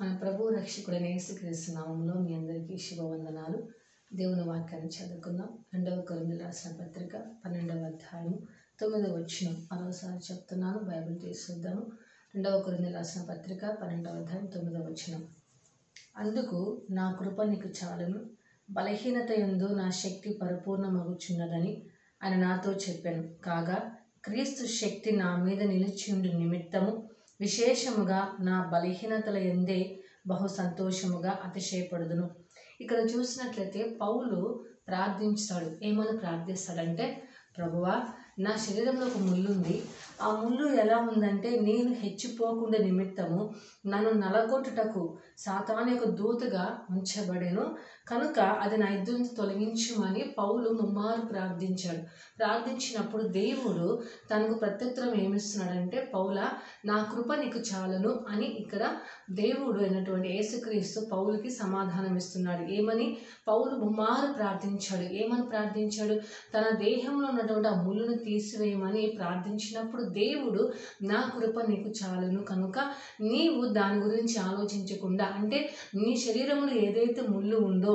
మన ప్రభు రక్షకుడైన యేసుక్రీస్తు నామంలో మీ అందరికీ శుభవందనాలు. దేవుని వాక్యాన్ని చదువుకుందాం. రెండవ కొరింది రాసిన పత్రిక పన్నెండవ అధ్యాయం తొమ్మిదవ వచ్చిన మరోసారి చెప్తున్నాను బైబిల్ తీసుకుందాము రెండవ కొరింది రాసిన పత్రిక పన్నెండవ అధ్యాయం తొమ్మిదవ వచ్చిన అందుకు నా కృప నీకు చాలును. బలహీనత ఎందు నా శక్తి పరిపూర్ణమగుచున్నదని ఆయన నాతో చెప్పాను. కాగా క్రీస్తు శక్తి నా మీద నిలిచి ఉండి నిమిత్తము విశేషముగా నా బలహీనతల ఎందే బహు సంతోషముగా అతిశయపడుదును. ఇక్కడ చూసినట్లయితే పౌలు ప్రార్థించాడు. ఏమని ప్రార్థిస్తాడంటే ప్రభువా నా శరీరంలో ఒక ముళ్ళు ఉంది. ఆ ముళ్ళు ఎలా ఉందంటే నేను హెచ్చిపోకుండా నిమిత్తము నన్ను నలగొట్టుటకు సాతాను యొక్క దూతగా ఉంచబడేను. కనుక అది నా ఇద్దరు నుంచి తొలగించమని పౌలు ముమ్మారు ప్రార్థించాడు. ప్రార్థించినప్పుడు దేవుడు తనకు ప్రత్యుత్తరం ఏమిస్తున్నాడంటే పౌల నా కృప నీకు చాలను అని ఇక్కడ దేవుడు అయినటువంటి యేసుక్రీస్తు పౌలుకి సమాధానం ఇస్తున్నాడు. ఏమని? పౌలు ముమ్మారు ప్రార్థించాడు. ఏమని ప్రార్థించాడు? తన దేహంలో ఉన్నటువంటి ఆ ముళ్ళును తీసివేయమని ప్రార్థించినప్పుడు దేవుడు నా కృప నీకు చాలను కనుక నీవు దాని గురించి ఆలోచించకుండా అంటే నీ శరీరంలో ఏదైతే ముళ్ళు ఉందో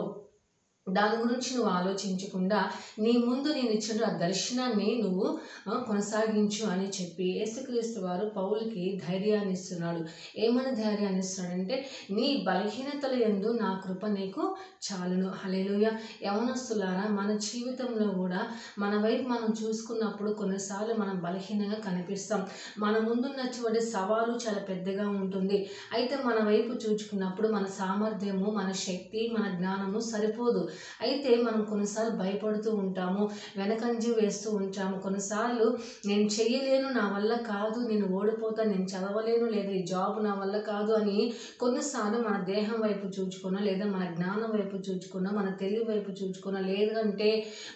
దాని గురించి నువ్వు ఆలోచించకుండా నీ ముందు నేను ఇచ్చిన ఆ దర్శనాన్ని నువ్వు కొనసాగించు అని చెప్పి యేసుక్రీస్తు వారు పౌలకి ధైర్యాన్ని ఇస్తున్నాడు. ఏమని ధైర్యాన్ని ఇస్తున్నాడంటే నీ బలహీనతల ఎందు నా కృప నీకు చాలును. హలేలుయ యవనస్తులారా మన జీవితంలో కూడా మన వైపు మనం చూసుకున్నప్పుడు కొన్నిసార్లు మనం బలహీనంగా కనిపిస్తాం. మన ముందున్నటువంటి సవాలు చాలా పెద్దగా ఉంటుంది. అయితే మన వైపు చూచుకున్నప్పుడు మన సామర్థ్యము మన శక్తి మన జ్ఞానము సరిపోదు. అయితే మనం కొన్నిసార్లు భయపడుతూ ఉంటాము వెనకంజి వేస్తూ ఉంటాము. కొన్నిసార్లు నేను చెయ్యలేను నా వల్ల కాదు నేను ఓడిపోతాను నేను చదవలేను లేదా ఈ జాబ్ నా వల్ల కాదు అని కొన్నిసార్లు మన దేహం వైపు చూచుకున్నా లేదా మన జ్ఞానం వైపు చూచుకున్నా మన తెలివి వైపు చూచుకున్నా లేదంటే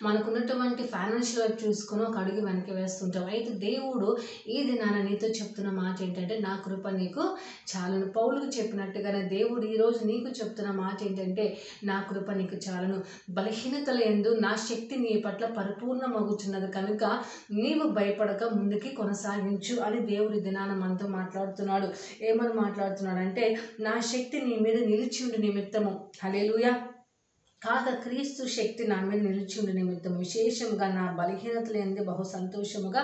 మనకున్నటువంటి ఫైనాన్షియల్ వైపు చూసుకుని ఒక అడుగు వెనక్కి వేస్తుంటాం. అయితే దేవుడు ఈ దినాన నీతో చెప్తున్న మాట ఏంటంటే నా కృప నీకు చాలను. పౌలుకు చెప్పినట్టుగానే దేవుడు ఈరోజు నీకు చెప్తున్న మాట ఏంటంటే నా కృప నీకు చేయగలను బలహీనతల ఎందు నా శక్తి నీ పట్ల పరిపూర్ణమగుచున్నది కనుక నీవు భయపడక ముందుకి కొనసాగించు అని దేవుడి దినాన మనతో మాట్లాడుతున్నాడు. ఏమని మాట్లాడుతున్నాడంటే నా శక్తి నీ మీద నిలిచి ఉండి నిమిత్తము. హలేలుయా కాక క్రీస్తు శక్తి నా మీద నిలిచి ఉండి నిమిత్తం విశేషంగా నా బలహీనతలు ఎందు బహు సంతోషముగా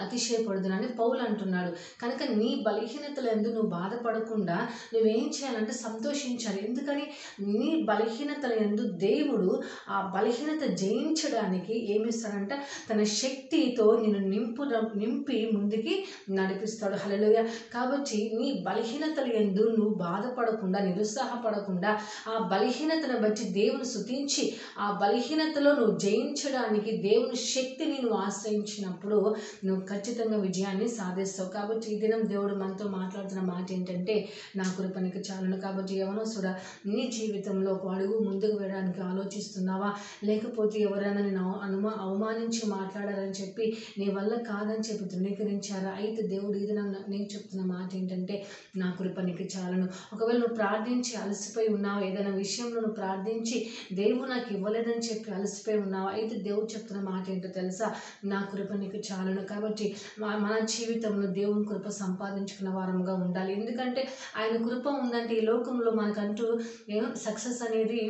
అతిశయపడుదునని పౌలు అంటున్నాడు. కనుక నీ బలహీనతలు ఎందు నువ్వు బాధపడకుండా నువ్వేం చేయాలంటే సంతోషించాలి. ఎందుకని? నీ బలహీనతల ఎందు దేవుడు ఆ బలహీనత జయించడానికి ఏమిస్తాడంటే తన శక్తితో నిన్ను నింపు నింపి ముందుకి నడిపిస్తాడు. హల్లెలూయ. కాబట్టి నీ బలహీనతల ఎందు నువ్వు బాధపడకుండా నిరుత్సాహపడకుండా ఆ బలహీనతను బట్టి దేవుని శుతించి ఆ బలహీనతలో నువ్వు జయించడానికి దేవుని శక్తిని నువ్వు ఆశ్రయించినప్పుడు నువ్వు ఖచ్చితంగా విజయాన్ని సాధిస్తావు. కాబట్టి ఈ దినం దేవుడు మనతో మాట్లాడుతున్న మాట ఏంటంటే నా కృపనికి చాలును. కాబట్టి యవనసుడ నీ జీవితంలో ఒక అడుగు ముందుకు వేయడానికి ఆలోచిస్తున్నావా? లేకపోతే ఎవరైనా నేను అనుమా అవమానించి మాట్లాడారని చెప్పి నీ వల్ల కాదని చెప్పి ధృవీకరించారా? అయితే దేవుడు ఇది నేను చెప్తున్న మాట ఏంటంటే నా కృపనికి చాలను చాలును. ఒకవేళ నువ్వు ప్రార్థించి అలసిపోయి ఉన్నావా? ఏదైనా విషయంలో నువ్వు ప్రార్థించి దేవుడు నాకు ఇవ్వలేదని చెప్పి అలసిపోయి ఉన్నావా? అయితే దేవుడు చెప్తున్న మాట ఏంటో తెలుసా? నా కృప నీకు చాలును. కాబట్టి కాబట్టి మన జీవితంలో దేవుని కృప సంపాదించుకున్న వారంగా ఉండాలి. ఎందుకంటే ఆయన కృప ఉందంటే ఈ లోకంలో మనకంటూ సక్సెస్ అనేది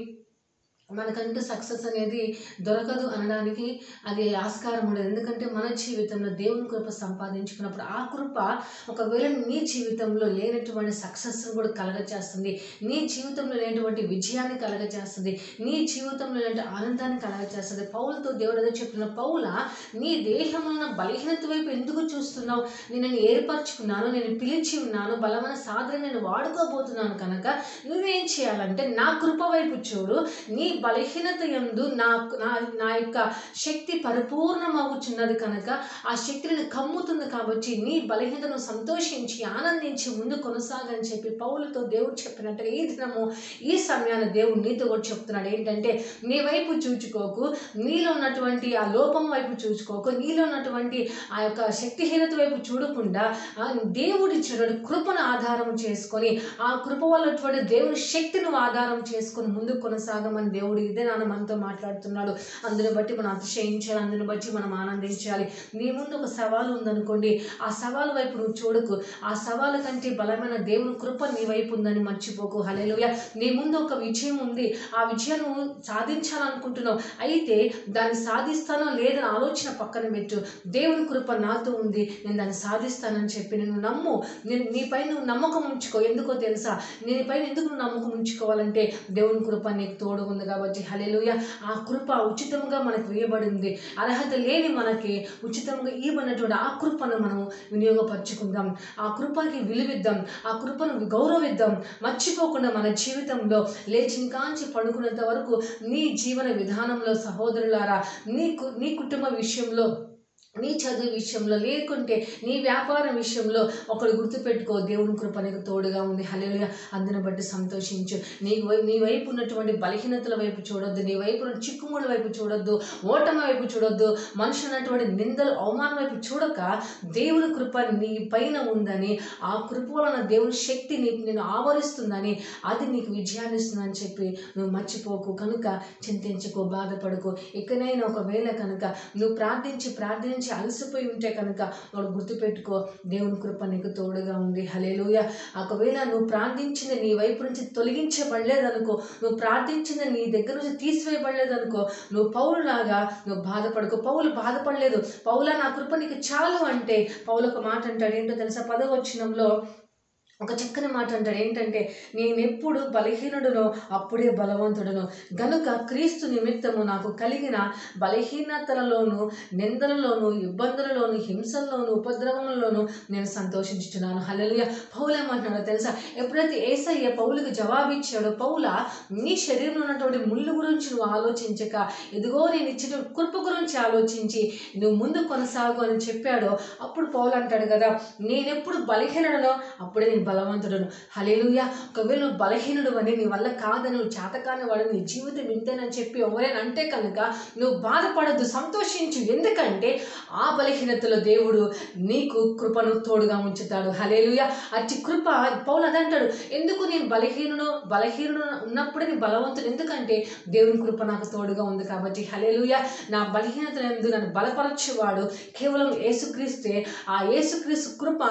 మనకంటూ సక్సెస్ అనేది దొరకదు అనడానికి అది ఆస్కారం ఉండదు. ఎందుకంటే మన జీవితంలో దేవుని కృప సంపాదించుకున్నప్పుడు ఆ కృప ఒకవేళ నీ జీవితంలో లేనటువంటి సక్సెస్ను కూడా కలగచేస్తుంది. నీ జీవితంలో లేనటువంటి విజయాన్ని కలగచేస్తుంది. నీ జీవితంలో లేని ఆనందాన్ని కలగచేస్తుంది. పౌలతో దేవుడు ఏదో చెప్తున్న పౌల నీ దేహంలో బలహీనత వైపు ఎందుకు చూస్తున్నావు? నేను ఏర్పరచుకున్నాను నేను పిలిచి ఉన్నాను బలమైన సాధన నేను వాడుకోబోతున్నాను కనుక నువ్వేం చేయాలంటే నా కృప వైపు చూడు. నీ బలహీనత ఎందు నా నా నా యొక్క శక్తి పరిపూర్ణమవుచున్నది కనుక ఆ శక్తిని కమ్ముతుంది కాబట్టి నీ బలహీనతను సంతోషించి ఆనందించి ముందు కొనసాగని చెప్పి పౌలతో దేవుడు చెప్పినట్టుగా ఈ దినము ఈ సమయాన్ని దేవుడు నీతో కూడా చెప్తున్నాడు. ఏంటంటే నీ వైపు చూచుకోకు నీలో ఉన్నటువంటి ఆ లోపం వైపు చూచుకోకు నీలో ఉన్నటువంటి ఆ యొక్క శక్తిహీనత వైపు చూడకుండా దేవుడి ఇచ్చినటువంటి కృపను ఆధారం చేసుకొని ఆ కృప వల్ల దేవుని శక్తిని ఆధారం చేసుకొని ముందు కొనసాగమని దేవుడు దేవుడు ఇదే నాన్న మనతో మాట్లాడుతున్నాడు. అందుని బట్టి మనం అతిశయించాలి అందుని బట్టి మనం ఆనందించాలి. నీ ముందు ఒక సవాలు ఉందనుకోండి. ఆ సవాలు వైపు నువ్వు చూడకు. ఆ సవాలు కంటే బలమైన దేవుని కృప నీ వైపు ఉందని మర్చిపోకు. హలేలుయ నీ ముందు ఒక విజయం ఉంది. ఆ విజయాన్ని నువ్వు సాధించాలనుకుంటున్నావు. అయితే దాన్ని సాధిస్తానో లేదని ఆలోచన పక్కన పెట్టు. దేవుని కృప నాతో ఉంది. నేను దాన్ని సాధిస్తానని చెప్పి నేను నమ్ము. నేను నీపై నువ్వు నమ్మకం ఉంచుకో. ఎందుకో తెలుసా? నీపై ఎందుకు నువ్వు నమ్మకం ఉంచుకోవాలంటే దేవుని కృప నీకు తోడు ఉంది కాబట్టి హలేలుయ ఆ కృప ఉచితంగా మనకు వేయబడింది. అర్హత లేని మనకి ఉచితంగా ఇవ్వనటువంటి ఆ కృపను మనం వినియోగపరచుకుందాం. ఆ కృపకి విలువిద్దాం. ఆ కృపను గౌరవిద్దాం. మర్చిపోకుండా మన జీవితంలో లేచిన కాంచి పడుకునేంత వరకు నీ జీవన విధానంలో సహోదరులారా నీ కు- నీ కుటుంబ విషయంలో నీ చదువు విషయంలో లేకుంటే నీ వ్యాపారం విషయంలో ఒకడు గుర్తుపెట్టుకో దేవుని కృప నీకు తోడుగా ఉంది. హలేలుగా అందుని బట్టి సంతోషించు. నీ వై- నీ వైపు ఉన్నటువంటి బలహీనతల వైపు చూడొద్దు. నీ వైపు ఉన్న చిక్కుముల వైపు చూడొద్దు. ఓటమి వైపు చూడొద్దు. మనుషులు ఉన్నటువంటి నిందలు అవమానం వైపు చూడక దేవుని కృప నీ పైన ఉందని ఆ కృప వలన దేవుని శక్తి నీ నేను ఆవరిస్తుందని అది నీకు విజయాన్ని ఇస్తుందని చెప్పి నువ్వు మర్చిపోకు. కనుక చింతించుకో బాధపడుకో. ఇకనైనా ఒకవేళ కనుక నువ్వు ప్రార్థించి ప్రార్థించి అలసిపోయి ఉంటే కనుక వాడు గుర్తుపెట్టుకో దేవుని కృప నీకు తోడుగా ఉంది. హలేలుయ ఒకవేళ నువ్వు ప్రార్థించిన నీ వైపు నుంచి తొలగించబడలేదనుకో నువ్వు ప్రార్థించిన నీ దగ్గర నుంచి తీసివేయబడలేదనుకో నువ్వు పౌరులాగా నువ్వు బాధపడుకో. పౌలు బాధపడలేదు. పౌల నా కృప నీకు చాలు అంటే పౌలు ఒక మాట అంటాడు. ఏంటో తెలుసా? పదవచనంలో ఒక చక్కని మాట అంటాడు. ఏంటంటే నేను ఎప్పుడు బలహీనుడునో అప్పుడే బలవంతుడును. గనుక క్రీస్తు నిమిత్తము నాకు కలిగిన బలహీనతలలోను నిందలలోను ఇబ్బందులలోను హింసల్లోను ఉపద్రవములలోను నేను సంతోషించుతున్నాను హలలుయ పౌలు ఏమంటున్నాడో తెలుసా? ఎప్పుడైతే ఏసయ్య పౌలకు జవాబిచ్చాడో పౌల నీ శరీరంలో ఉన్నటువంటి ముళ్ళు గురించి నువ్వు ఆలోచించక ఇదిగో నేను ఇచ్చిన కృప గురించి ఆలోచించి నువ్వు ముందు కొనసాగు అని చెప్పాడో అప్పుడు పౌలు అంటాడు కదా నేనెప్పుడు బలహీనుడనో అప్పుడే నేను బలవంతుడను. హలేలుయా ఒకవేళ నువ్వు బలహీనుడు అని నీ వల్ల కాదని నువ్వు చేతకాని వాడు నీ జీవితం ఇంతేనని చెప్పి ఎవరైనా అంటే కనుక నువ్వు బాధపడద్దు సంతోషించు. ఎందుకంటే ఆ బలహీనతలో దేవుడు నీకు కృపను తోడుగా ఉంచుతాడు. హలేలుయా అట్టి కృప పౌలు అదంటాడు ఎందుకు నేను బలహీనుడు బలహీనుడు ఉన్నప్పుడే నేను బలవంతుడు? ఎందుకంటే దేవుని కృప నాకు తోడుగా ఉంది కాబట్టి. హలేలుయా నా బలహీనత ఎందు నన్ను బలపరచువాడు కేవలం యేసుక్రీస్తే. ఆ యేసుక్రీస్తు కృప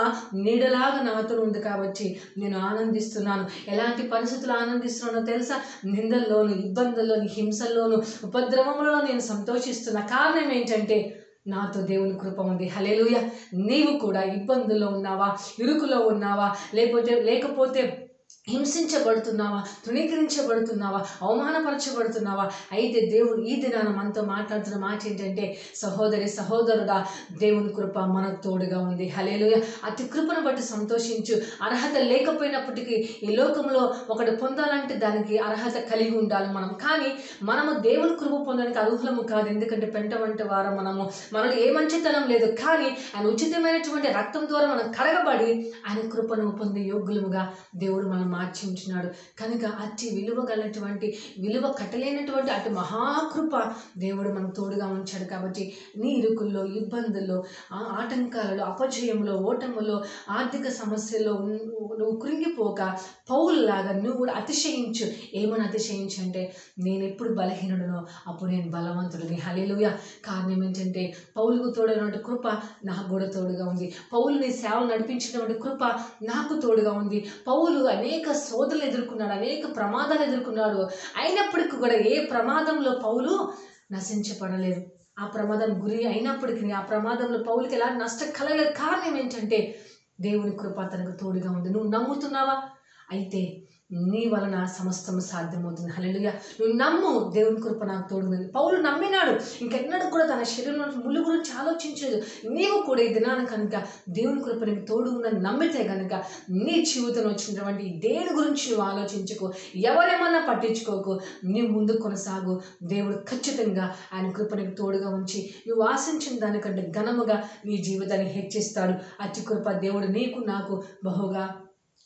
నీడలాగా నాతో ఉంది కాబట్టి వచ్చి నేను ఆనందిస్తున్నాను. ఎలాంటి పరిస్థితులు ఆనందిస్తున్నానో తెలుసా? నిందల్లోను ఇబ్బందుల్లోను హింసల్లోను ఉపద్రవంలో నేను సంతోషిస్తున్న కారణం ఏంటంటే నాతో దేవుని కృప ఉంది. హలేలుయ నీవు కూడా ఇబ్బందుల్లో ఉన్నావా? ఇరుకులో ఉన్నావా? లేకపోతే లేకపోతే హింసించబడుతున్నావా? తృణీకరించబడుతున్నావా? అవమానపరచబడుతున్నావా? అయితే దేవుడు ఈ దినాన మనతో మాట్లాడుతున్న మాట ఏంటంటే సహోదరి సహోదరుడా దేవుని కృప మనకు తోడుగా ఉంది. హలేలుయ అతి కృపను బట్టి సంతోషించు. అర్హత లేకపోయినప్పటికీ ఈ లోకంలో ఒకటి పొందాలంటే దానికి అర్హత కలిగి ఉండాలి మనం. కానీ మనము దేవుని కృప పొందడానికి అర్హులము కాదు. ఎందుకంటే పెంట వంటి వారం మనము. మనలో ఏ మంచితనం లేదు. కానీ ఆయన ఉచితమైనటువంటి రక్తం ద్వారా మనం కడగబడి ఆయన కృపను పొందే యోగ్యులముగా దేవుడు మన మార్చి ఉంటున్నాడు కనుక అతి విలువ గలటువంటి విలువ కట్టలేనటువంటి అటు మహాకృప దేవుడు మనకు తోడుగా ఉంచాడు కాబట్టి నీ ఇరుకుల్లో ఇబ్బందుల్లో ఆ ఆటంకాలలో అపజయంలో ఓటములో ఆర్థిక సమస్యల్లో నువ్వు కృంగిపోక పౌరులాగా నువ్వు కూడా అతిశయించు. ఏమని అతిశయించు అంటే నేను ఎప్పుడు బలహీనుడనో అప్పుడు నేను బలవంతుడిని. హలేలుయ కారణం ఏంటంటే పౌలుకు తోడైనటువంటి కృప నాకు కూడా తోడుగా ఉంది. పౌలుని సేవలు నడిపించినటువంటి కృప నాకు తోడుగా ఉంది. పౌలు అనేక శోధనలు ఎదుర్కొన్నాడు అనేక ప్రమాదాలు ఎదుర్కొన్నాడు. అయినప్పటికీ కూడా ఏ ప్రమాదంలో పౌలు నశించబడలేదు. ఆ ప్రమాదం గురి అయినప్పటికీ ఆ ప్రమాదంలో పౌలకి ఎలా నష్టం కలగలేదు కారణం ఏంటంటే దేవుని కృప తనకు తోడుగా ఉంది. నువ్వు నమ్ముతున్నావా? అయితే నీ వలన సమస్తం సాధ్యమవుతుంది. హల్లెలూయా. నువ్వు నమ్ము దేవుని కృప నాకు తోడుంది పౌలు నమ్మినాడు. ఇంకెన్నడూ కూడా తన శరీరంలో ముళ్ళు గురించి ఆలోచించలేదు. నీవు కూడా ఈ దినాన కనుక దేవుని కృప నీకు తోడు ఉందని నమ్మితే కనుక నీ జీవితంలో వచ్చినటువంటి దేని గురించి నువ్వు ఆలోచించుకో ఎవరేమన్నా పట్టించుకోకు నీ ముందు కొనసాగు. దేవుడు ఖచ్చితంగా ఆయన కృప నీకు తోడుగా ఉంచి నువ్వు ఆశించిన దానికంటే ఘనముగా నీ జీవితాన్ని హెచ్చిస్తాడు. అతి కృప దేవుడు నీకు నాకు బహుగా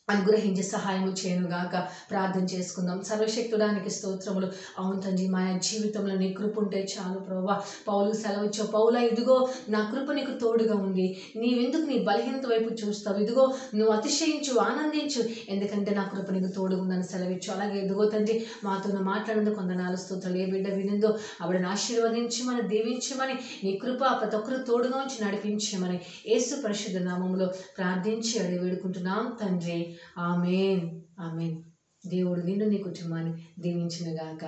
అనుగ్రహించి సహాయం చేయనుగాక ప్రార్థన చేసుకుందాం. సర్వశక్తుడానికి స్తోత్రములు. అవును తండ్రి మా జీవితంలో నీ కృప ఉంటే చాలు ప్రభా పౌలు సెలవిచ్చో పౌల ఇదిగో నా కృప నీకు తోడుగా ఉంది. నీవెందుకు నీ బలహీనత వైపు చూస్తావు? ఇదిగో నువ్వు అతిశయించు ఆనందించు. ఎందుకంటే నా కృప నీకు తోడు ఉందని సెలవిచ్చు అలాగే ఇదిగో తండ్రి మాతో నువ్వు మాట్లాడినందుకు కొందనాలు స్తోత్రాలు. ఏ బిడ్డ వినిందో ఆవిడని ఆశీర్వదించమని దీవించమని నీ కృప ప్రతి ఒక్కరు తోడుగా ఉంచి నడిపించమని యేసు పరిశుద్ధ నామంలో ప్రార్థించి అడిగి వేడుకుంటున్నాం తండ్రి. Amen amen. దేవుడు నిన్ను నీ కుటుంబాన్ని దీవించినగాక.